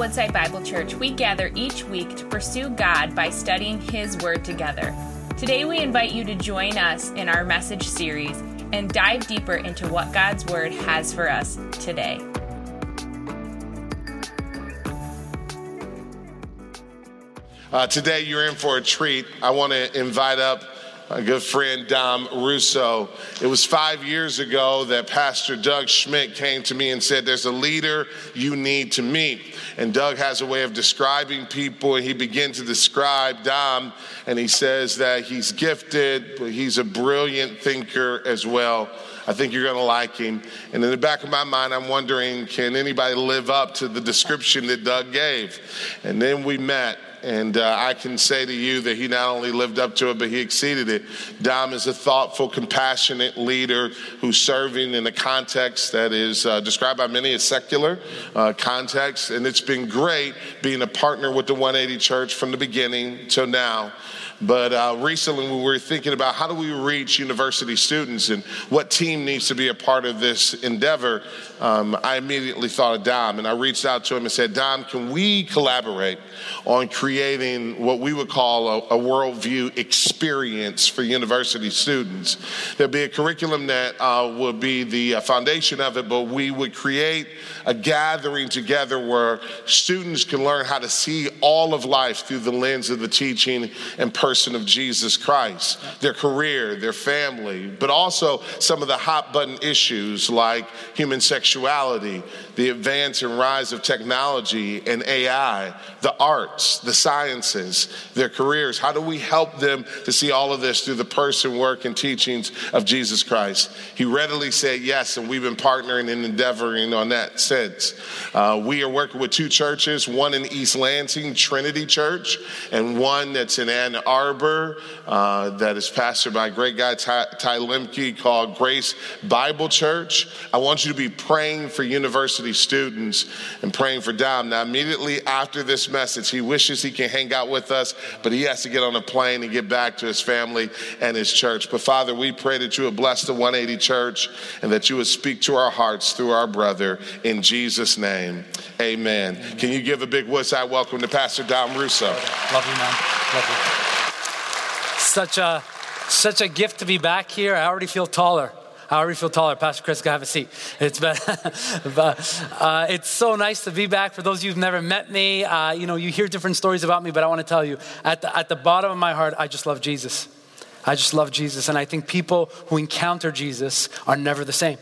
Woodside Bible Church, we gather each week to pursue God by studying His Word together. Today, we invite you to join us in our message series and dive deeper into what God's Word has for us today. Uh, today, you're in for a treat. I want to invite up my good friend Dom Russo. It was five years ago that Pastor Doug Schmidt came to me and said, There's a leader you need to meet. And Doug has a way of describing people, and he began to describe Dom, and he says that he's gifted, but he's a brilliant thinker as well. I think you're going to like him. And in the back of my mind, I'm wondering can anybody live up to the description that Doug gave? And then we met. And uh, I can say to you that he not only lived up to it, but he exceeded it. Dom is a thoughtful, compassionate leader who's serving in a context that is uh, described by many as secular uh, context. And it's been great being a partner with the 180 Church from the beginning till now. But uh, recently, we were thinking about how do we reach university students and what team needs to be a part of this endeavor. Um, I immediately thought of Dom, and I reached out to him and said, Dom, can we collaborate on creating what we would call a, a worldview experience for university students? There'd be a curriculum that uh, would be the uh, foundation of it, but we would create a gathering together where students can learn how to see all of life through the lens of the teaching and person of Jesus Christ, their career, their family, but also some of the hot button issues like human sexuality, the advance and rise of technology and AI, the arts, the sciences, their careers. How do we help them to see all of this through the person, work, and teachings of Jesus Christ? He readily said yes, and we've been partnering and endeavoring on that since. Uh, we are working with two churches, one in East Lansing, Trinity Church, and one that's in Ann Arbor, uh, that is pastored by a great guy, Ty, Ty called Grace Bible Church. I want you to be praying for university students and praying for Dom. Now, immediately after this message, he wishes he can hang out with us, but he has to get on a plane and get back to his family and his church. But Father, we pray that you would bless the 180 church and that you would speak to our hearts through our brother in Jesus' name. Amen. Can you give a big Woodside welcome to Pastor Dom Russo? Love you, man. Love you. Such a such a gift to be back here. I already feel taller. I already feel taller. Pastor Chris, go have a seat. It's been, uh, it's so nice to be back. For those of you who've never met me, uh, you know, you hear different stories about me, but I want to tell you, at the, at the bottom of my heart, I just love Jesus. I just love Jesus. And I think people who encounter Jesus are never the same.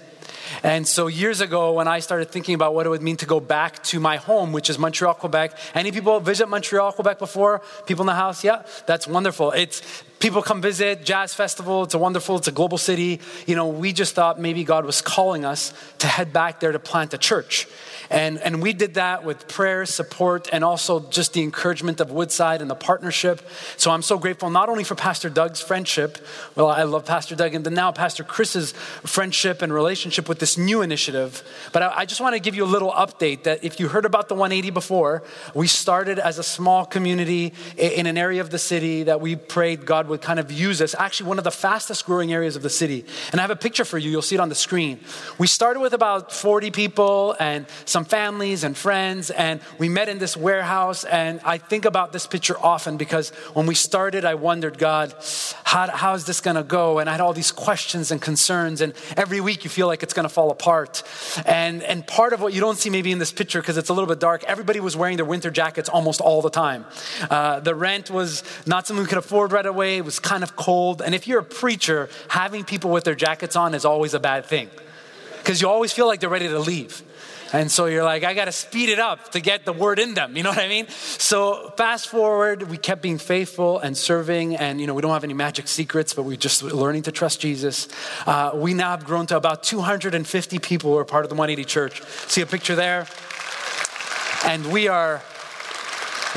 And so years ago, when I started thinking about what it would mean to go back to my home, which is Montreal, Quebec. Any people visit Montreal, Quebec before? People in the house? Yeah, that's wonderful. It's people come visit jazz festival it's a wonderful it's a global city you know we just thought maybe god was calling us to head back there to plant a church and, and we did that with prayer, support, and also just the encouragement of Woodside and the partnership. So I'm so grateful not only for Pastor Doug's friendship, well, I love Pastor Doug, and then now Pastor Chris's friendship and relationship with this new initiative. But I, I just want to give you a little update that if you heard about the 180 before, we started as a small community in an area of the city that we prayed God would kind of use us. Actually, one of the fastest growing areas of the city. And I have a picture for you, you'll see it on the screen. We started with about 40 people and some families and friends, and we met in this warehouse. And I think about this picture often because when we started, I wondered, God, how, how is this going to go? And I had all these questions and concerns. And every week you feel like it's going to fall apart. And, and part of what you don't see maybe in this picture, because it's a little bit dark, everybody was wearing their winter jackets almost all the time. Uh, the rent was not something we could afford right away, it was kind of cold. And if you're a preacher, having people with their jackets on is always a bad thing because you always feel like they're ready to leave. And so you're like, I got to speed it up to get the word in them. You know what I mean? So fast forward, we kept being faithful and serving. And, you know, we don't have any magic secrets, but we're just learning to trust Jesus. Uh, we now have grown to about 250 people who are part of the 180 church. See a picture there? And we are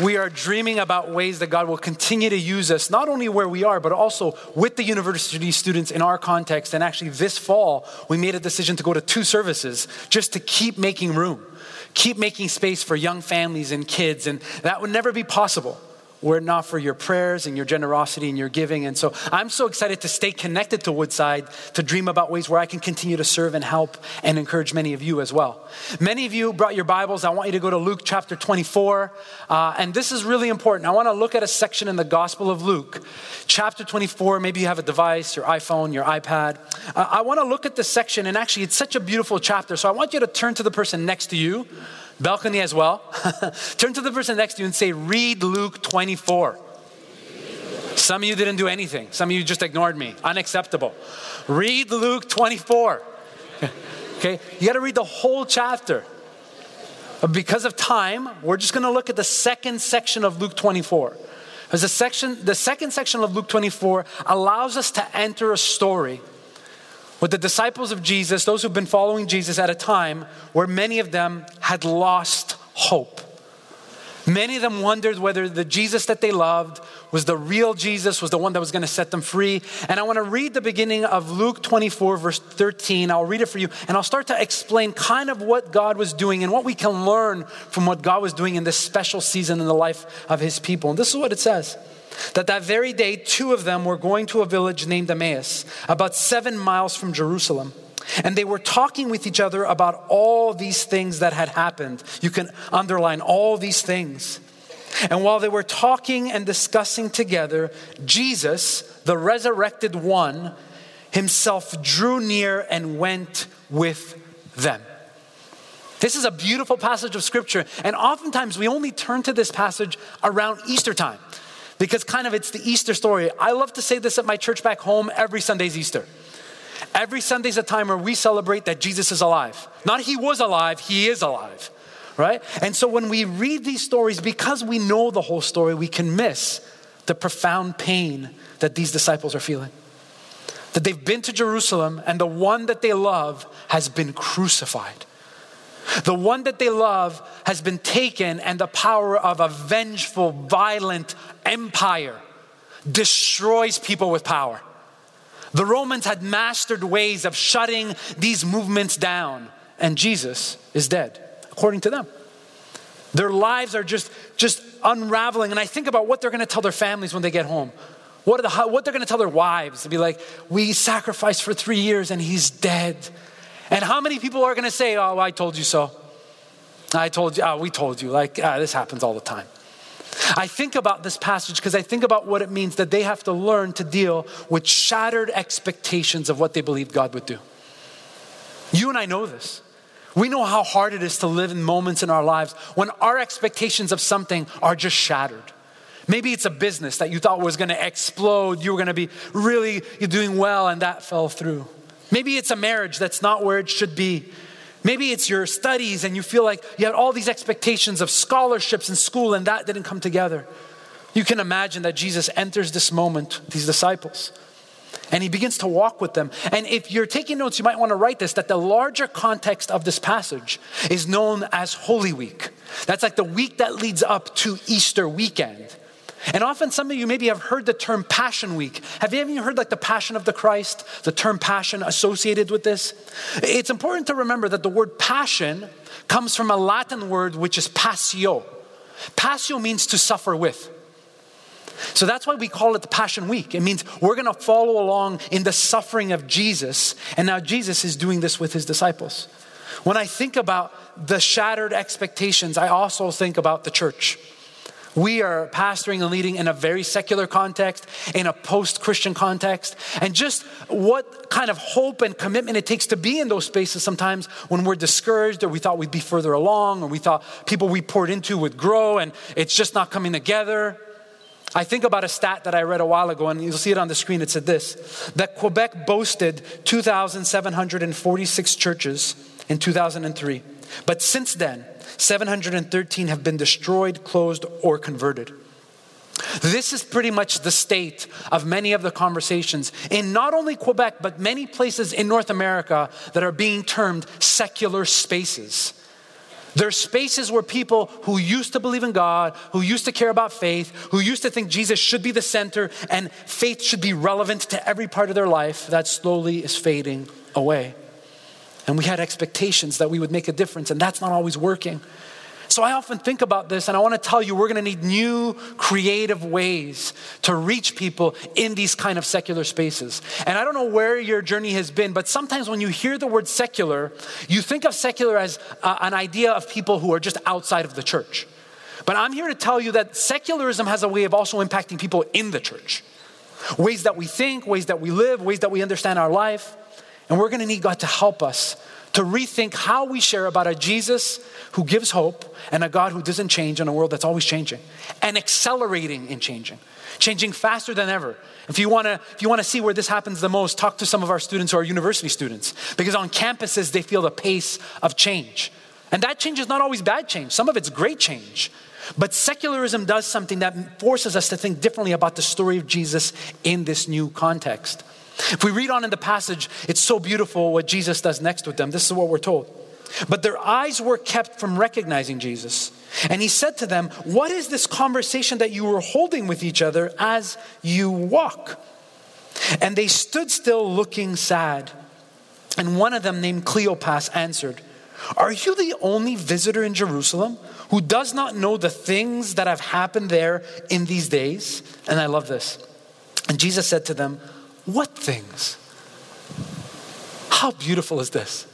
we are dreaming about ways that God will continue to use us, not only where we are, but also with the university students in our context. And actually, this fall, we made a decision to go to two services just to keep making room, keep making space for young families and kids. And that would never be possible were it not for your prayers and your generosity and your giving. And so I'm so excited to stay connected to Woodside, to dream about ways where I can continue to serve and help and encourage many of you as well. Many of you brought your Bibles. I want you to go to Luke chapter 24. Uh, and this is really important. I want to look at a section in the Gospel of Luke, chapter 24. Maybe you have a device, your iPhone, your iPad. Uh, I want to look at this section, and actually, it's such a beautiful chapter. So I want you to turn to the person next to you balcony as well. Turn to the person next to you and say, Read Luke 24. Some of you didn't do anything. Some of you just ignored me. Unacceptable. Read Luke 24. okay? You got to read the whole chapter. But because of time, we're just going to look at the second section of Luke 24. As the section, the second section of Luke 24 allows us to enter a story with the disciples of Jesus, those who've been following Jesus at a time where many of them had lost hope. Many of them wondered whether the Jesus that they loved was the real Jesus, was the one that was going to set them free. And I want to read the beginning of Luke 24, verse 13. I'll read it for you, and I'll start to explain kind of what God was doing and what we can learn from what God was doing in this special season in the life of his people. And this is what it says that that very day, two of them were going to a village named Emmaus, about seven miles from Jerusalem. And they were talking with each other about all these things that had happened. You can underline all these things. And while they were talking and discussing together, Jesus, the resurrected one, himself drew near and went with them. This is a beautiful passage of scripture. And oftentimes we only turn to this passage around Easter time because kind of it's the Easter story. I love to say this at my church back home every Sunday's Easter. Every Sunday's a time where we celebrate that Jesus is alive. Not he was alive, he is alive, right? And so when we read these stories, because we know the whole story, we can miss the profound pain that these disciples are feeling. That they've been to Jerusalem and the one that they love has been crucified. The one that they love has been taken, and the power of a vengeful, violent empire destroys people with power. The Romans had mastered ways of shutting these movements down, and Jesus is dead, according to them. Their lives are just, just unraveling. And I think about what they're going to tell their families when they get home. What, the, what they're going to tell their wives to be like, we sacrificed for three years and he's dead. And how many people are going to say, Oh, I told you so? I told you, oh, we told you. Like, ah, this happens all the time. I think about this passage because I think about what it means that they have to learn to deal with shattered expectations of what they believed God would do. You and I know this. We know how hard it is to live in moments in our lives when our expectations of something are just shattered. Maybe it's a business that you thought was going to explode, you were going to be really doing well, and that fell through. Maybe it's a marriage that's not where it should be. Maybe it's your studies and you feel like you had all these expectations of scholarships in school and that didn't come together. You can imagine that Jesus enters this moment, these disciples, and he begins to walk with them. And if you're taking notes, you might want to write this that the larger context of this passage is known as Holy Week. That's like the week that leads up to Easter weekend. And often some of you maybe have heard the term Passion Week. Have you ever heard like the Passion of the Christ, the term passion associated with this? It's important to remember that the word passion comes from a Latin word which is passio. Passio means to suffer with. So that's why we call it the Passion Week. It means we're going to follow along in the suffering of Jesus, and now Jesus is doing this with his disciples. When I think about the shattered expectations, I also think about the church. We are pastoring and leading in a very secular context, in a post Christian context, and just what kind of hope and commitment it takes to be in those spaces sometimes when we're discouraged or we thought we'd be further along or we thought people we poured into would grow and it's just not coming together. I think about a stat that I read a while ago, and you'll see it on the screen. It said this that Quebec boasted 2,746 churches in 2003. But since then, 713 have been destroyed, closed, or converted. This is pretty much the state of many of the conversations in not only Quebec, but many places in North America that are being termed secular spaces. They're spaces where people who used to believe in God, who used to care about faith, who used to think Jesus should be the center and faith should be relevant to every part of their life, that slowly is fading away. And we had expectations that we would make a difference, and that's not always working. So I often think about this, and I want to tell you we're going to need new creative ways to reach people in these kind of secular spaces. And I don't know where your journey has been, but sometimes when you hear the word secular, you think of secular as uh, an idea of people who are just outside of the church. But I'm here to tell you that secularism has a way of also impacting people in the church. Ways that we think, ways that we live, ways that we understand our life. And we're going to need God to help us to rethink how we share about a Jesus who gives hope and a God who doesn't change in a world that's always changing and accelerating in changing, changing faster than ever. If you want to if you want to see where this happens the most, talk to some of our students who are university students because on campuses they feel the pace of change. And that change is not always bad change. Some of it's great change. But secularism does something that forces us to think differently about the story of Jesus in this new context. If we read on in the passage, it's so beautiful what Jesus does next with them. This is what we're told. But their eyes were kept from recognizing Jesus. And he said to them, What is this conversation that you were holding with each other as you walk? And they stood still looking sad. And one of them, named Cleopas, answered, Are you the only visitor in Jerusalem who does not know the things that have happened there in these days? And I love this. And Jesus said to them, What things? How beautiful is this?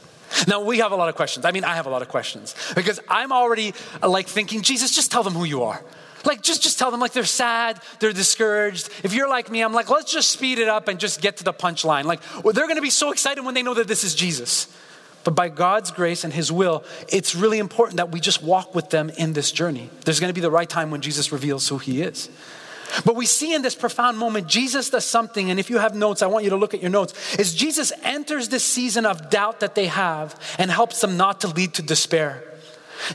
Now, we have a lot of questions. I mean, I have a lot of questions because I'm already like thinking, Jesus, just tell them who you are. Like, just, just tell them, like, they're sad, they're discouraged. If you're like me, I'm like, let's just speed it up and just get to the punchline. Like, well, they're gonna be so excited when they know that this is Jesus. But by God's grace and His will, it's really important that we just walk with them in this journey. There's going to be the right time when Jesus reveals who He is. But we see in this profound moment, Jesus does something, and if you have notes, I want you to look at your notes, is Jesus enters this season of doubt that they have and helps them not to lead to despair.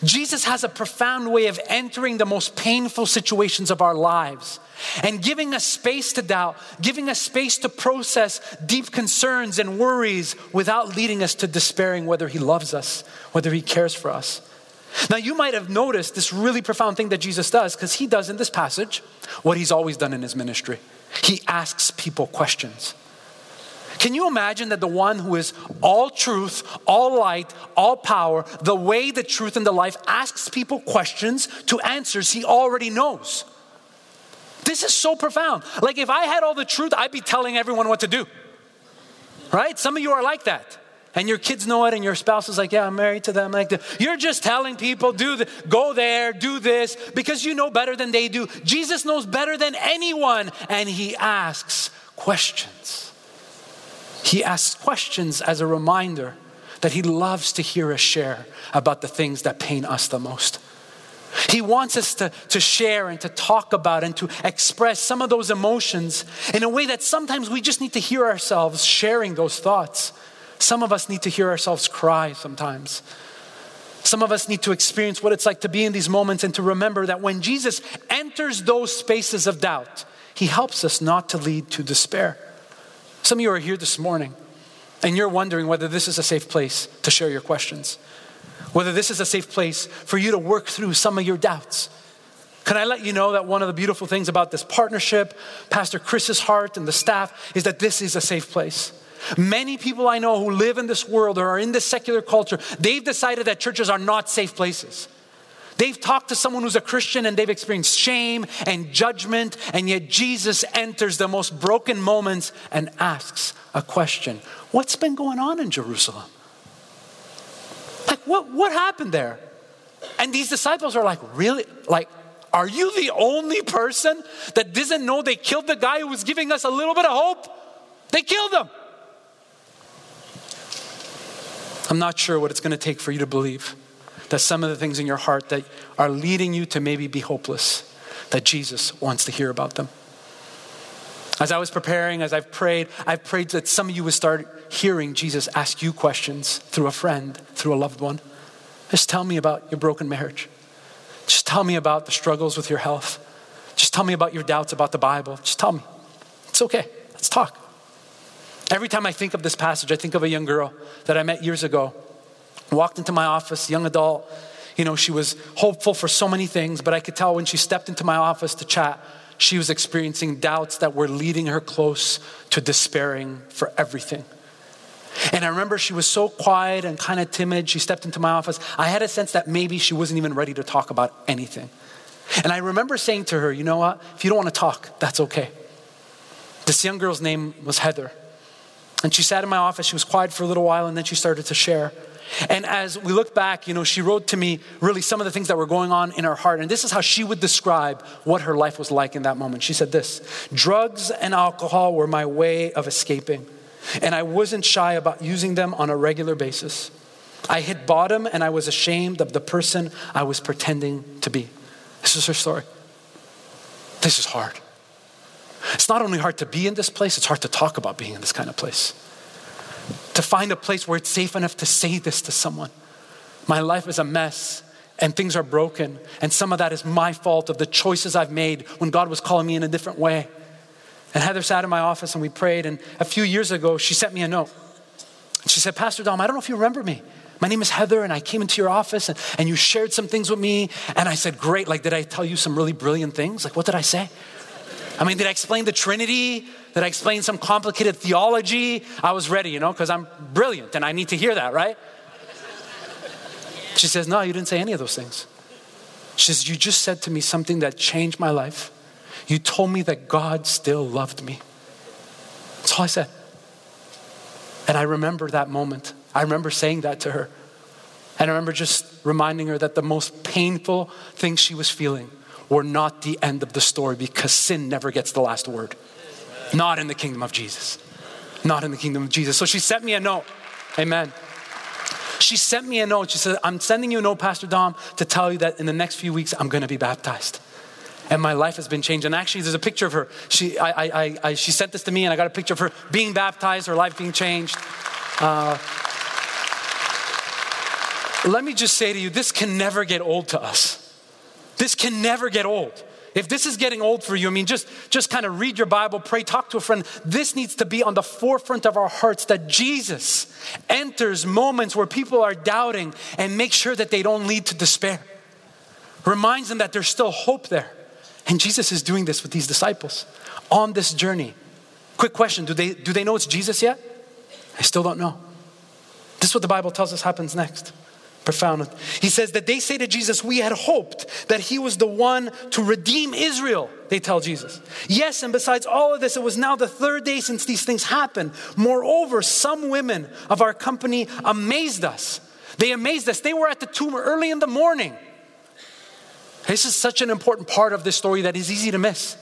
Jesus has a profound way of entering the most painful situations of our lives and giving us space to doubt, giving us space to process deep concerns and worries without leading us to despairing whether He loves us, whether He cares for us. Now, you might have noticed this really profound thing that Jesus does because He does in this passage what He's always done in His ministry. He asks people questions. Can you imagine that the one who is all truth, all light, all power, the way, the truth, and the life asks people questions to answers he already knows? This is so profound. Like, if I had all the truth, I'd be telling everyone what to do. Right? Some of you are like that. And your kids know it, and your spouse is like, Yeah, I'm married to them. Like, you're just telling people, do go there, do this, because you know better than they do. Jesus knows better than anyone, and he asks questions. He asks questions as a reminder that he loves to hear us share about the things that pain us the most. He wants us to, to share and to talk about and to express some of those emotions in a way that sometimes we just need to hear ourselves sharing those thoughts. Some of us need to hear ourselves cry sometimes. Some of us need to experience what it's like to be in these moments and to remember that when Jesus enters those spaces of doubt, he helps us not to lead to despair. Some of you are here this morning and you're wondering whether this is a safe place to share your questions whether this is a safe place for you to work through some of your doubts. Can I let you know that one of the beautiful things about this partnership, Pastor Chris's heart and the staff, is that this is a safe place. Many people I know who live in this world or are in this secular culture, they've decided that churches are not safe places. They've talked to someone who's a Christian and they've experienced shame and judgment, and yet Jesus enters the most broken moments and asks a question What's been going on in Jerusalem? Like, what, what happened there? And these disciples are like, Really? Like, are you the only person that doesn't know they killed the guy who was giving us a little bit of hope? They killed him. I'm not sure what it's going to take for you to believe that some of the things in your heart that are leading you to maybe be hopeless, that Jesus wants to hear about them. As I was preparing, as I've prayed, I've prayed that some of you would start hearing Jesus ask you questions through a friend, through a loved one. Just tell me about your broken marriage. Just tell me about the struggles with your health. Just tell me about your doubts about the Bible. Just tell me. It's okay. Let's talk. Every time I think of this passage, I think of a young girl that I met years ago. Walked into my office, young adult. You know, she was hopeful for so many things, but I could tell when she stepped into my office to chat, she was experiencing doubts that were leading her close to despairing for everything. And I remember she was so quiet and kind of timid. She stepped into my office. I had a sense that maybe she wasn't even ready to talk about anything. And I remember saying to her, you know what? If you don't want to talk, that's okay. This young girl's name was Heather. And she sat in my office. She was quiet for a little while and then she started to share. And as we look back, you know, she wrote to me really some of the things that were going on in her heart. And this is how she would describe what her life was like in that moment. She said this Drugs and alcohol were my way of escaping, and I wasn't shy about using them on a regular basis. I hit bottom and I was ashamed of the person I was pretending to be. This is her story. This is hard. It's not only hard to be in this place, it's hard to talk about being in this kind of place. To find a place where it's safe enough to say this to someone. My life is a mess and things are broken, and some of that is my fault of the choices I've made when God was calling me in a different way. And Heather sat in my office and we prayed, and a few years ago, she sent me a note. She said, Pastor Dom, I don't know if you remember me. My name is Heather, and I came into your office and, and you shared some things with me. And I said, Great. Like, did I tell you some really brilliant things? Like, what did I say? I mean, did I explain the Trinity? Did I explain some complicated theology? I was ready, you know, because I'm brilliant and I need to hear that, right? She says, No, you didn't say any of those things. She says, You just said to me something that changed my life. You told me that God still loved me. That's all I said. And I remember that moment. I remember saying that to her. And I remember just reminding her that the most painful thing she was feeling were not the end of the story because sin never gets the last word. Not in the kingdom of Jesus. Not in the kingdom of Jesus. So she sent me a note. Amen. She sent me a note. She said, I'm sending you a note, Pastor Dom, to tell you that in the next few weeks I'm going to be baptized. And my life has been changed. And actually, there's a picture of her. She, I, I, I, she sent this to me, and I got a picture of her being baptized, her life being changed. Uh, let me just say to you this can never get old to us. This can never get old. If this is getting old for you, I mean, just, just kind of read your Bible, pray, talk to a friend. This needs to be on the forefront of our hearts that Jesus enters moments where people are doubting and make sure that they don't lead to despair. Reminds them that there's still hope there. And Jesus is doing this with these disciples on this journey. Quick question do they, do they know it's Jesus yet? I still don't know. This is what the Bible tells us happens next profound. He says that they say to Jesus, We had hoped that he was the one to redeem Israel, they tell Jesus. Yes, and besides all of this, it was now the third day since these things happened. Moreover, some women of our company amazed us. They amazed us. They were at the tomb early in the morning. This is such an important part of this story that is easy to miss.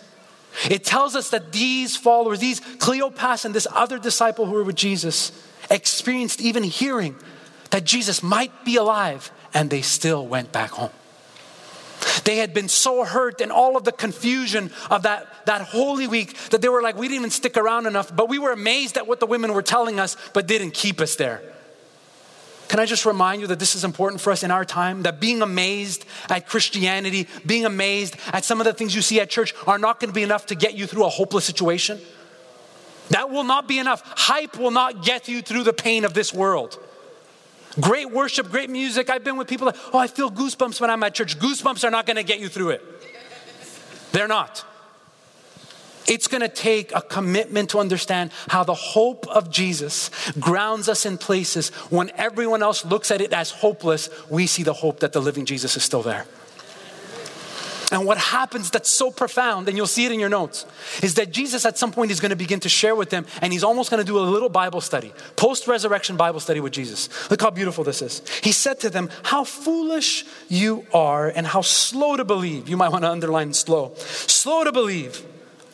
It tells us that these followers, these Cleopas and this other disciple who were with Jesus, experienced even hearing that Jesus might be alive, and they still went back home. They had been so hurt in all of the confusion of that, that Holy Week that they were like, we didn't even stick around enough, but we were amazed at what the women were telling us, but didn't keep us there. Can I just remind you that this is important for us in our time? That being amazed at Christianity, being amazed at some of the things you see at church are not going to be enough to get you through a hopeless situation. That will not be enough. Hype will not get you through the pain of this world. Great worship, great music. I've been with people that, oh, I feel goosebumps when I'm at church. Goosebumps are not going to get you through it. They're not. It's going to take a commitment to understand how the hope of Jesus grounds us in places when everyone else looks at it as hopeless. We see the hope that the living Jesus is still there. And what happens that's so profound, and you'll see it in your notes, is that Jesus at some point is going to begin to share with them, and he's almost going to do a little Bible study, post resurrection Bible study with Jesus. Look how beautiful this is. He said to them, How foolish you are, and how slow to believe. You might want to underline slow. Slow to believe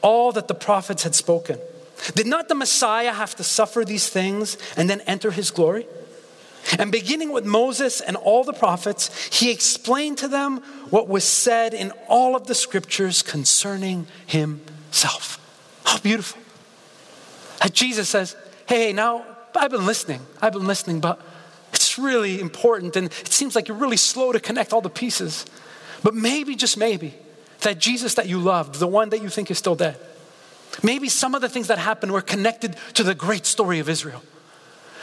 all that the prophets had spoken. Did not the Messiah have to suffer these things and then enter his glory? And beginning with Moses and all the prophets, he explained to them what was said in all of the scriptures concerning himself. How beautiful. That Jesus says, Hey, now I've been listening. I've been listening, but it's really important. And it seems like you're really slow to connect all the pieces. But maybe, just maybe, that Jesus that you loved, the one that you think is still dead, maybe some of the things that happened were connected to the great story of Israel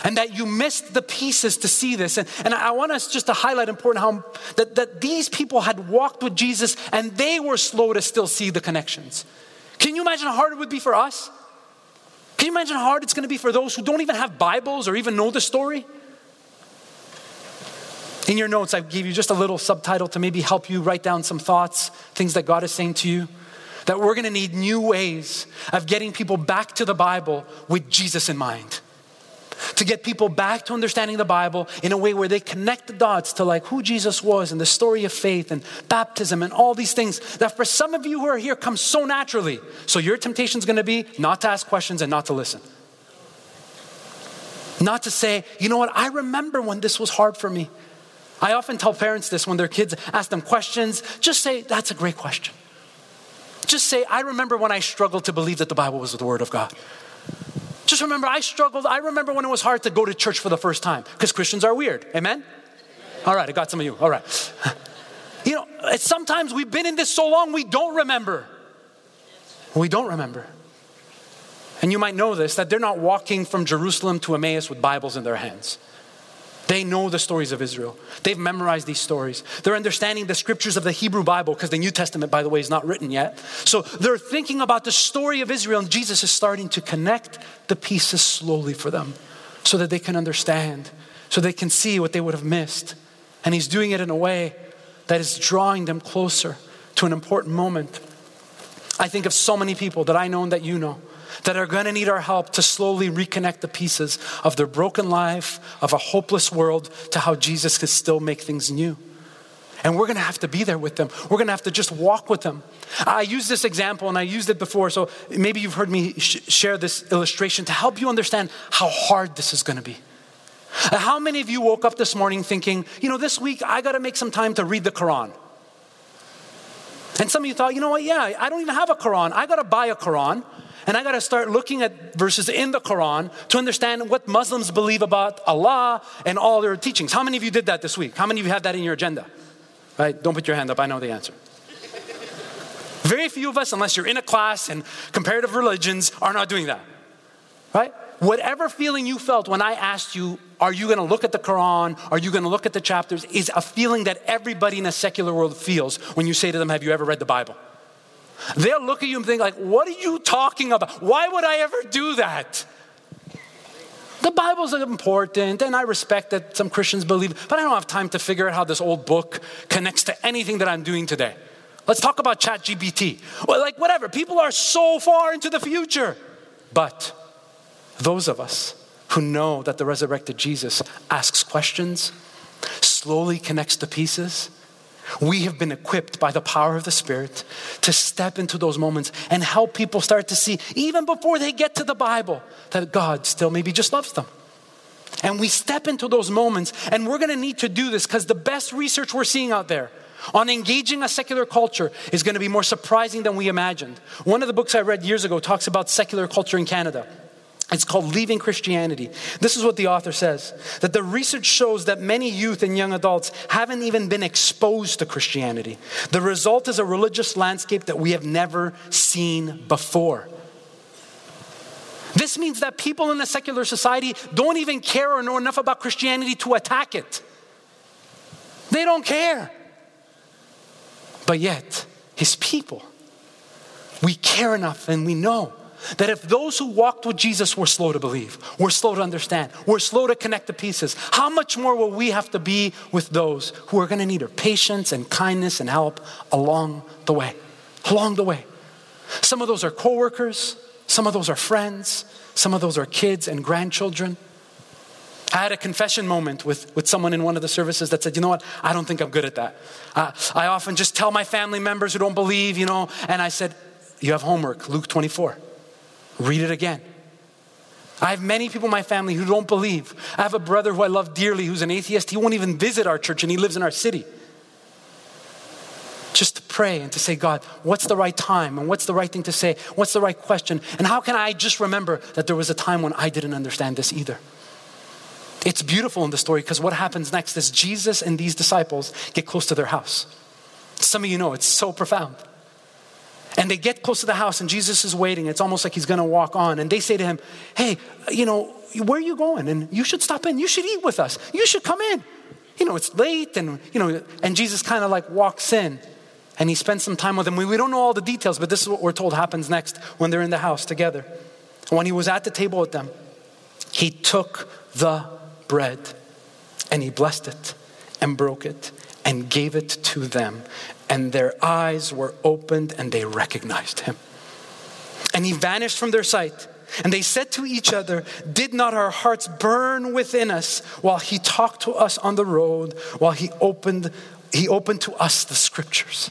and that you missed the pieces to see this. And, and I want us just to highlight important how that, that these people had walked with Jesus and they were slow to still see the connections. Can you imagine how hard it would be for us? Can you imagine how hard it's going to be for those who don't even have Bibles or even know the story? In your notes, I gave you just a little subtitle to maybe help you write down some thoughts, things that God is saying to you. That we're to need new ways of getting people back to the Bible with Jesus in mind to get people back to understanding the Bible in a way where they connect the dots to like who Jesus was and the story of faith and baptism and all these things that for some of you who are here come so naturally. So your temptation is going to be not to ask questions and not to listen. Not to say, you know what, I remember when this was hard for me. I often tell parents this when their kids ask them questions, just say, that's a great question. Just say, I remember when I struggled to believe that the Bible was the Word of God. Just remember, I struggled. I remember when it was hard to go to church for the first time because Christians are weird. Amen? All right, I got some of you. All right. You know, sometimes we've been in this so long we don't remember. We don't remember. And you might know this that they're not walking from Jerusalem to Emmaus with Bibles in their hands. They know the stories of Israel. They've memorized these stories. They're understanding the scriptures of the Hebrew Bible because the New Testament, by the way, is not written yet. So they're thinking about the story of Israel, and Jesus is starting to connect the pieces slowly for them so that they can understand, so they can see what they would have missed. And He's doing it in a way that is drawing them closer to an important moment. I think of so many people that I know and that you know that are going to need our help to slowly reconnect the pieces of their broken life, of a hopeless world, to how Jesus can still make things new. And we're going to have to be there with them. We're going to have to just walk with them. I use this example and I used it before, so maybe you've heard me sh- share this illustration to help you understand how hard this is going to be. How many of you woke up this morning thinking, you know, this week I got to make some time to read the Quran? And some of you thought, you know what, yeah, I don't even have a Quran. I got to buy a Quran. And I got to start looking at verses in the Quran to understand what Muslims believe about Allah and all their teachings. How many of you did that this week? How many of you have that in your agenda? Right? Don't put your hand up. I know the answer. Very few of us, unless you're in a class and comparative religions, are not doing that. Right? Whatever feeling you felt when I asked you, are you going to look at the Quran? Are you going to look at the chapters? Is a feeling that everybody in a secular world feels when you say to them, Have you ever read the Bible? They'll look at you and think like, what are you talking about? Why would I ever do that? The Bible's important, and I respect that some Christians believe, but I don't have time to figure out how this old book connects to anything that I'm doing today. Let's talk about ChatGPT. Well, like whatever, people are so far into the future. But those of us who know that the resurrected Jesus asks questions, slowly connects the pieces, we have been equipped by the power of the Spirit to step into those moments and help people start to see, even before they get to the Bible, that God still maybe just loves them. And we step into those moments, and we're gonna need to do this because the best research we're seeing out there on engaging a secular culture is gonna be more surprising than we imagined. One of the books I read years ago talks about secular culture in Canada. It's called Leaving Christianity. This is what the author says that the research shows that many youth and young adults haven't even been exposed to Christianity. The result is a religious landscape that we have never seen before. This means that people in a secular society don't even care or know enough about Christianity to attack it. They don't care. But yet, his people, we care enough and we know that if those who walked with Jesus were slow to believe, were slow to understand, were slow to connect the pieces, how much more will we have to be with those who are going to need our patience and kindness and help along the way? Along the way. Some of those are coworkers, some of those are friends, some of those are kids and grandchildren. I had a confession moment with, with someone in one of the services that said, you know what, I don't think I'm good at that. Uh, I often just tell my family members who don't believe, you know, and I said, you have homework, Luke 24. Read it again. I have many people in my family who don't believe. I have a brother who I love dearly who's an atheist. He won't even visit our church and he lives in our city. Just to pray and to say, God, what's the right time and what's the right thing to say? What's the right question? And how can I just remember that there was a time when I didn't understand this either? It's beautiful in the story because what happens next is Jesus and these disciples get close to their house. Some of you know it's so profound. And they get close to the house, and Jesus is waiting. It's almost like he's going to walk on. And they say to him, Hey, uh, you know, where are you going? And you should stop in. You should eat with us. You should come in. You know, it's late. And, you know, and Jesus kind of like walks in and he spends some time with them. We, we don't know all the details, but this is what we're told happens next when they're in the house together. When he was at the table with them, he took the bread and he blessed it and broke it and gave it to them. And their eyes were opened and they recognized him. And he vanished from their sight. And they said to each other, Did not our hearts burn within us while he talked to us on the road, while he opened, he opened to us the scriptures?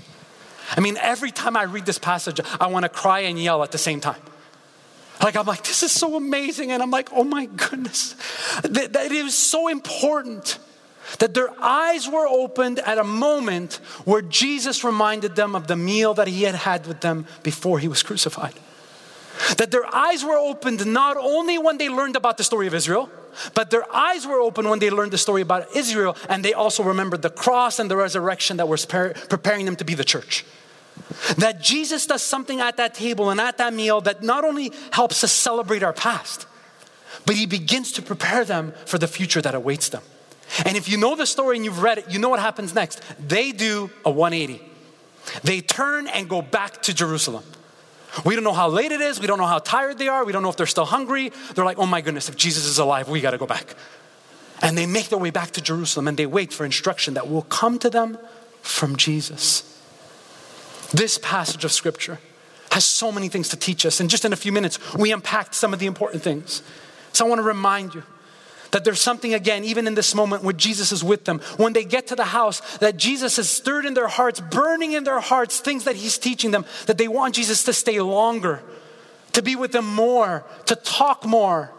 I mean, every time I read this passage, I want to cry and yell at the same time. Like, I'm like, this is so amazing. And I'm like, oh my goodness. That, that it was so important that their eyes were opened at a moment where Jesus reminded them of the meal that he had had with them before he was crucified. That their eyes were opened not only when they learned about the story of Israel, but their eyes were open when they learned the story about Israel, and they also remembered the cross and the resurrection that was preparing them to be the church. That Jesus does something at that table and at that meal that not only helps us celebrate our past, but he begins to prepare them for the future that awaits them. And if you know the story and you've read it, you know what happens next. They do a 180. They turn and go back to Jerusalem. We don't know how late it is. We don't know how tired they are. We don't know if they're still hungry. They're like, oh my goodness, if Jesus is alive, we got to go back. And they make their way back to Jerusalem and they wait for instruction that will come to them from Jesus. This passage of scripture has so many things to teach us. And just in a few minutes, we unpacked some of the important things. So I want to remind you that there's something again, even in this moment where Jesus is with them, when they get to the house, that Jesus has stirred in their hearts, burning in their hearts, things that He's teaching them, that they want Jesus to stay longer, to be with them more, to talk more.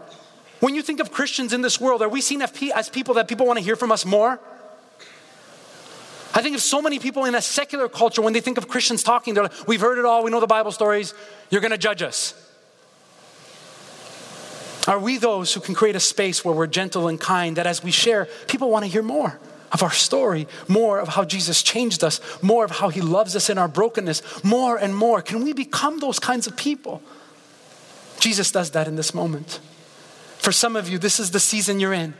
When you think of Christians in this world, are we seen as people that people want to hear from us more? I think of so many people in a secular culture, when they think of Christians talking, they're like, we've heard it all, we know the Bible stories, you're gonna judge us. Are we those who can create a space where we're gentle and kind, that as we share, people wanna hear more? Of our story, more of how Jesus changed us, more of how he loves us in our brokenness, more and more. Can we become those kinds of people? Jesus does that in this moment. For some of you, this is the season you're in.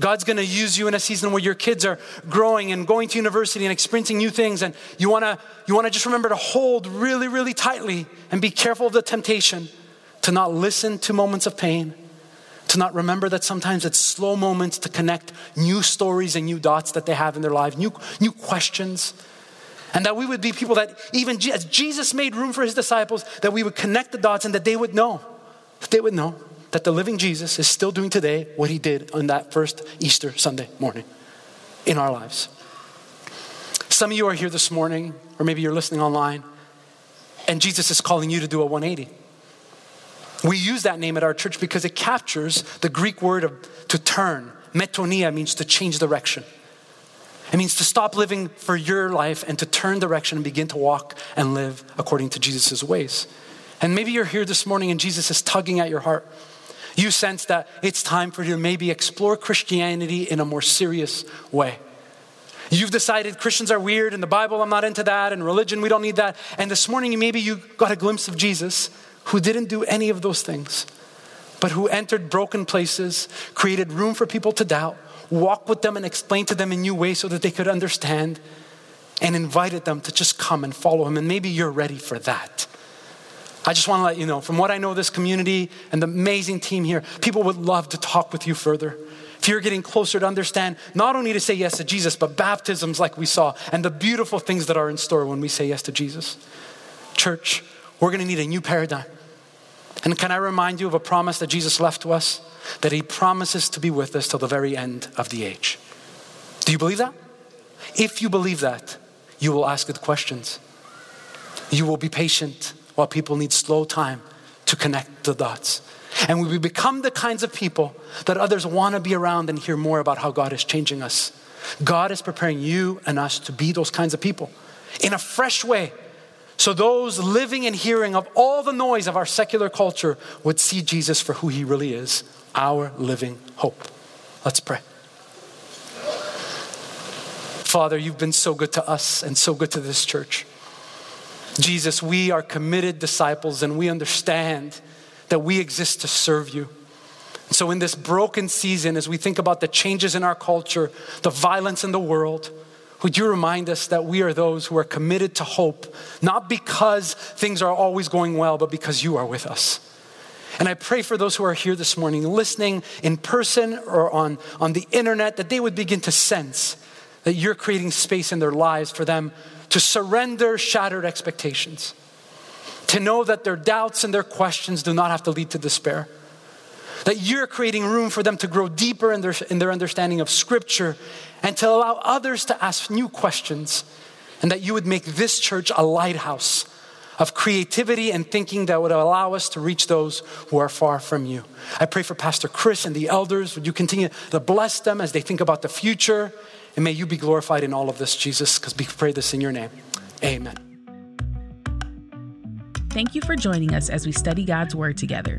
God's going to use you in a season where your kids are growing and going to university and experiencing new things and you want to you want to just remember to hold really really tightly and be careful of the temptation to not listen to moments of pain to not remember that sometimes it's slow moments to connect new stories and new dots that they have in their life new new questions and that we would be people that even as Jesus made room for his disciples that we would connect the dots and that they would know that they would know that the living Jesus is still doing today what he did on that first Easter Sunday morning in our lives. Some of you are here this morning, or maybe you're listening online, and Jesus is calling you to do a 180. We use that name at our church because it captures the Greek word of to turn. Metanoia means to change direction. It means to stop living for your life and to turn direction and begin to walk and live according to Jesus' ways. And maybe you're here this morning and Jesus is tugging at your heart you sense that it's time for you to maybe explore Christianity in a more serious way. You've decided Christians are weird and the Bible, I'm not into that, and religion, we don't need that. And this morning, maybe you got a glimpse of Jesus who didn't do any of those things, but who entered broken places, created room for people to doubt, walked with them and explained to them in new ways so that they could understand, and invited them to just come and follow him. And maybe you're ready for that. I just want to let you know from what I know this community and the amazing team here, people would love to talk with you further. If you're getting closer to understand not only to say yes to Jesus, but baptisms like we saw and the beautiful things that are in store when we say yes to Jesus. Church, we're going to need a new paradigm. And can I remind you of a promise that Jesus left to us? That he promises to be with us till the very end of the age. Do you believe that? If you believe that, you will ask good questions. You will be patient while people need slow time to connect the dots. And we become the kinds of people that others want to be around and hear more about how God is changing us. God is preparing you and us to be those kinds of people in a fresh way. So those living and hearing of all the noise of our secular culture would see Jesus for who he really is, our living hope. Let's pray. Father, you've been so good to us and so good to this church. Jesus, we are committed disciples and we understand that we exist to serve you. So, in this broken season, as we think about the changes in our culture, the violence in the world, would you remind us that we are those who are committed to hope, not because things are always going well, but because you are with us. And I pray for those who are here this morning, listening in person or on, on the internet, that they would begin to sense that you're creating space in their lives for them to surrender shattered expectations, to know that their doubts and their questions do not have to lead to despair, that you're creating room for them to grow deeper in their, in their understanding of Scripture and to allow others to ask new questions, and that you would make this church a lighthouse of creativity and thinking that would allow us to reach those who are far from you. I pray for Pastor Chris and the elders. Would you continue to bless them as they think about the future? And may you be glorified in all of this, Jesus, because we pray this in your name. Amen. Thank you for joining us as we study God's Word together.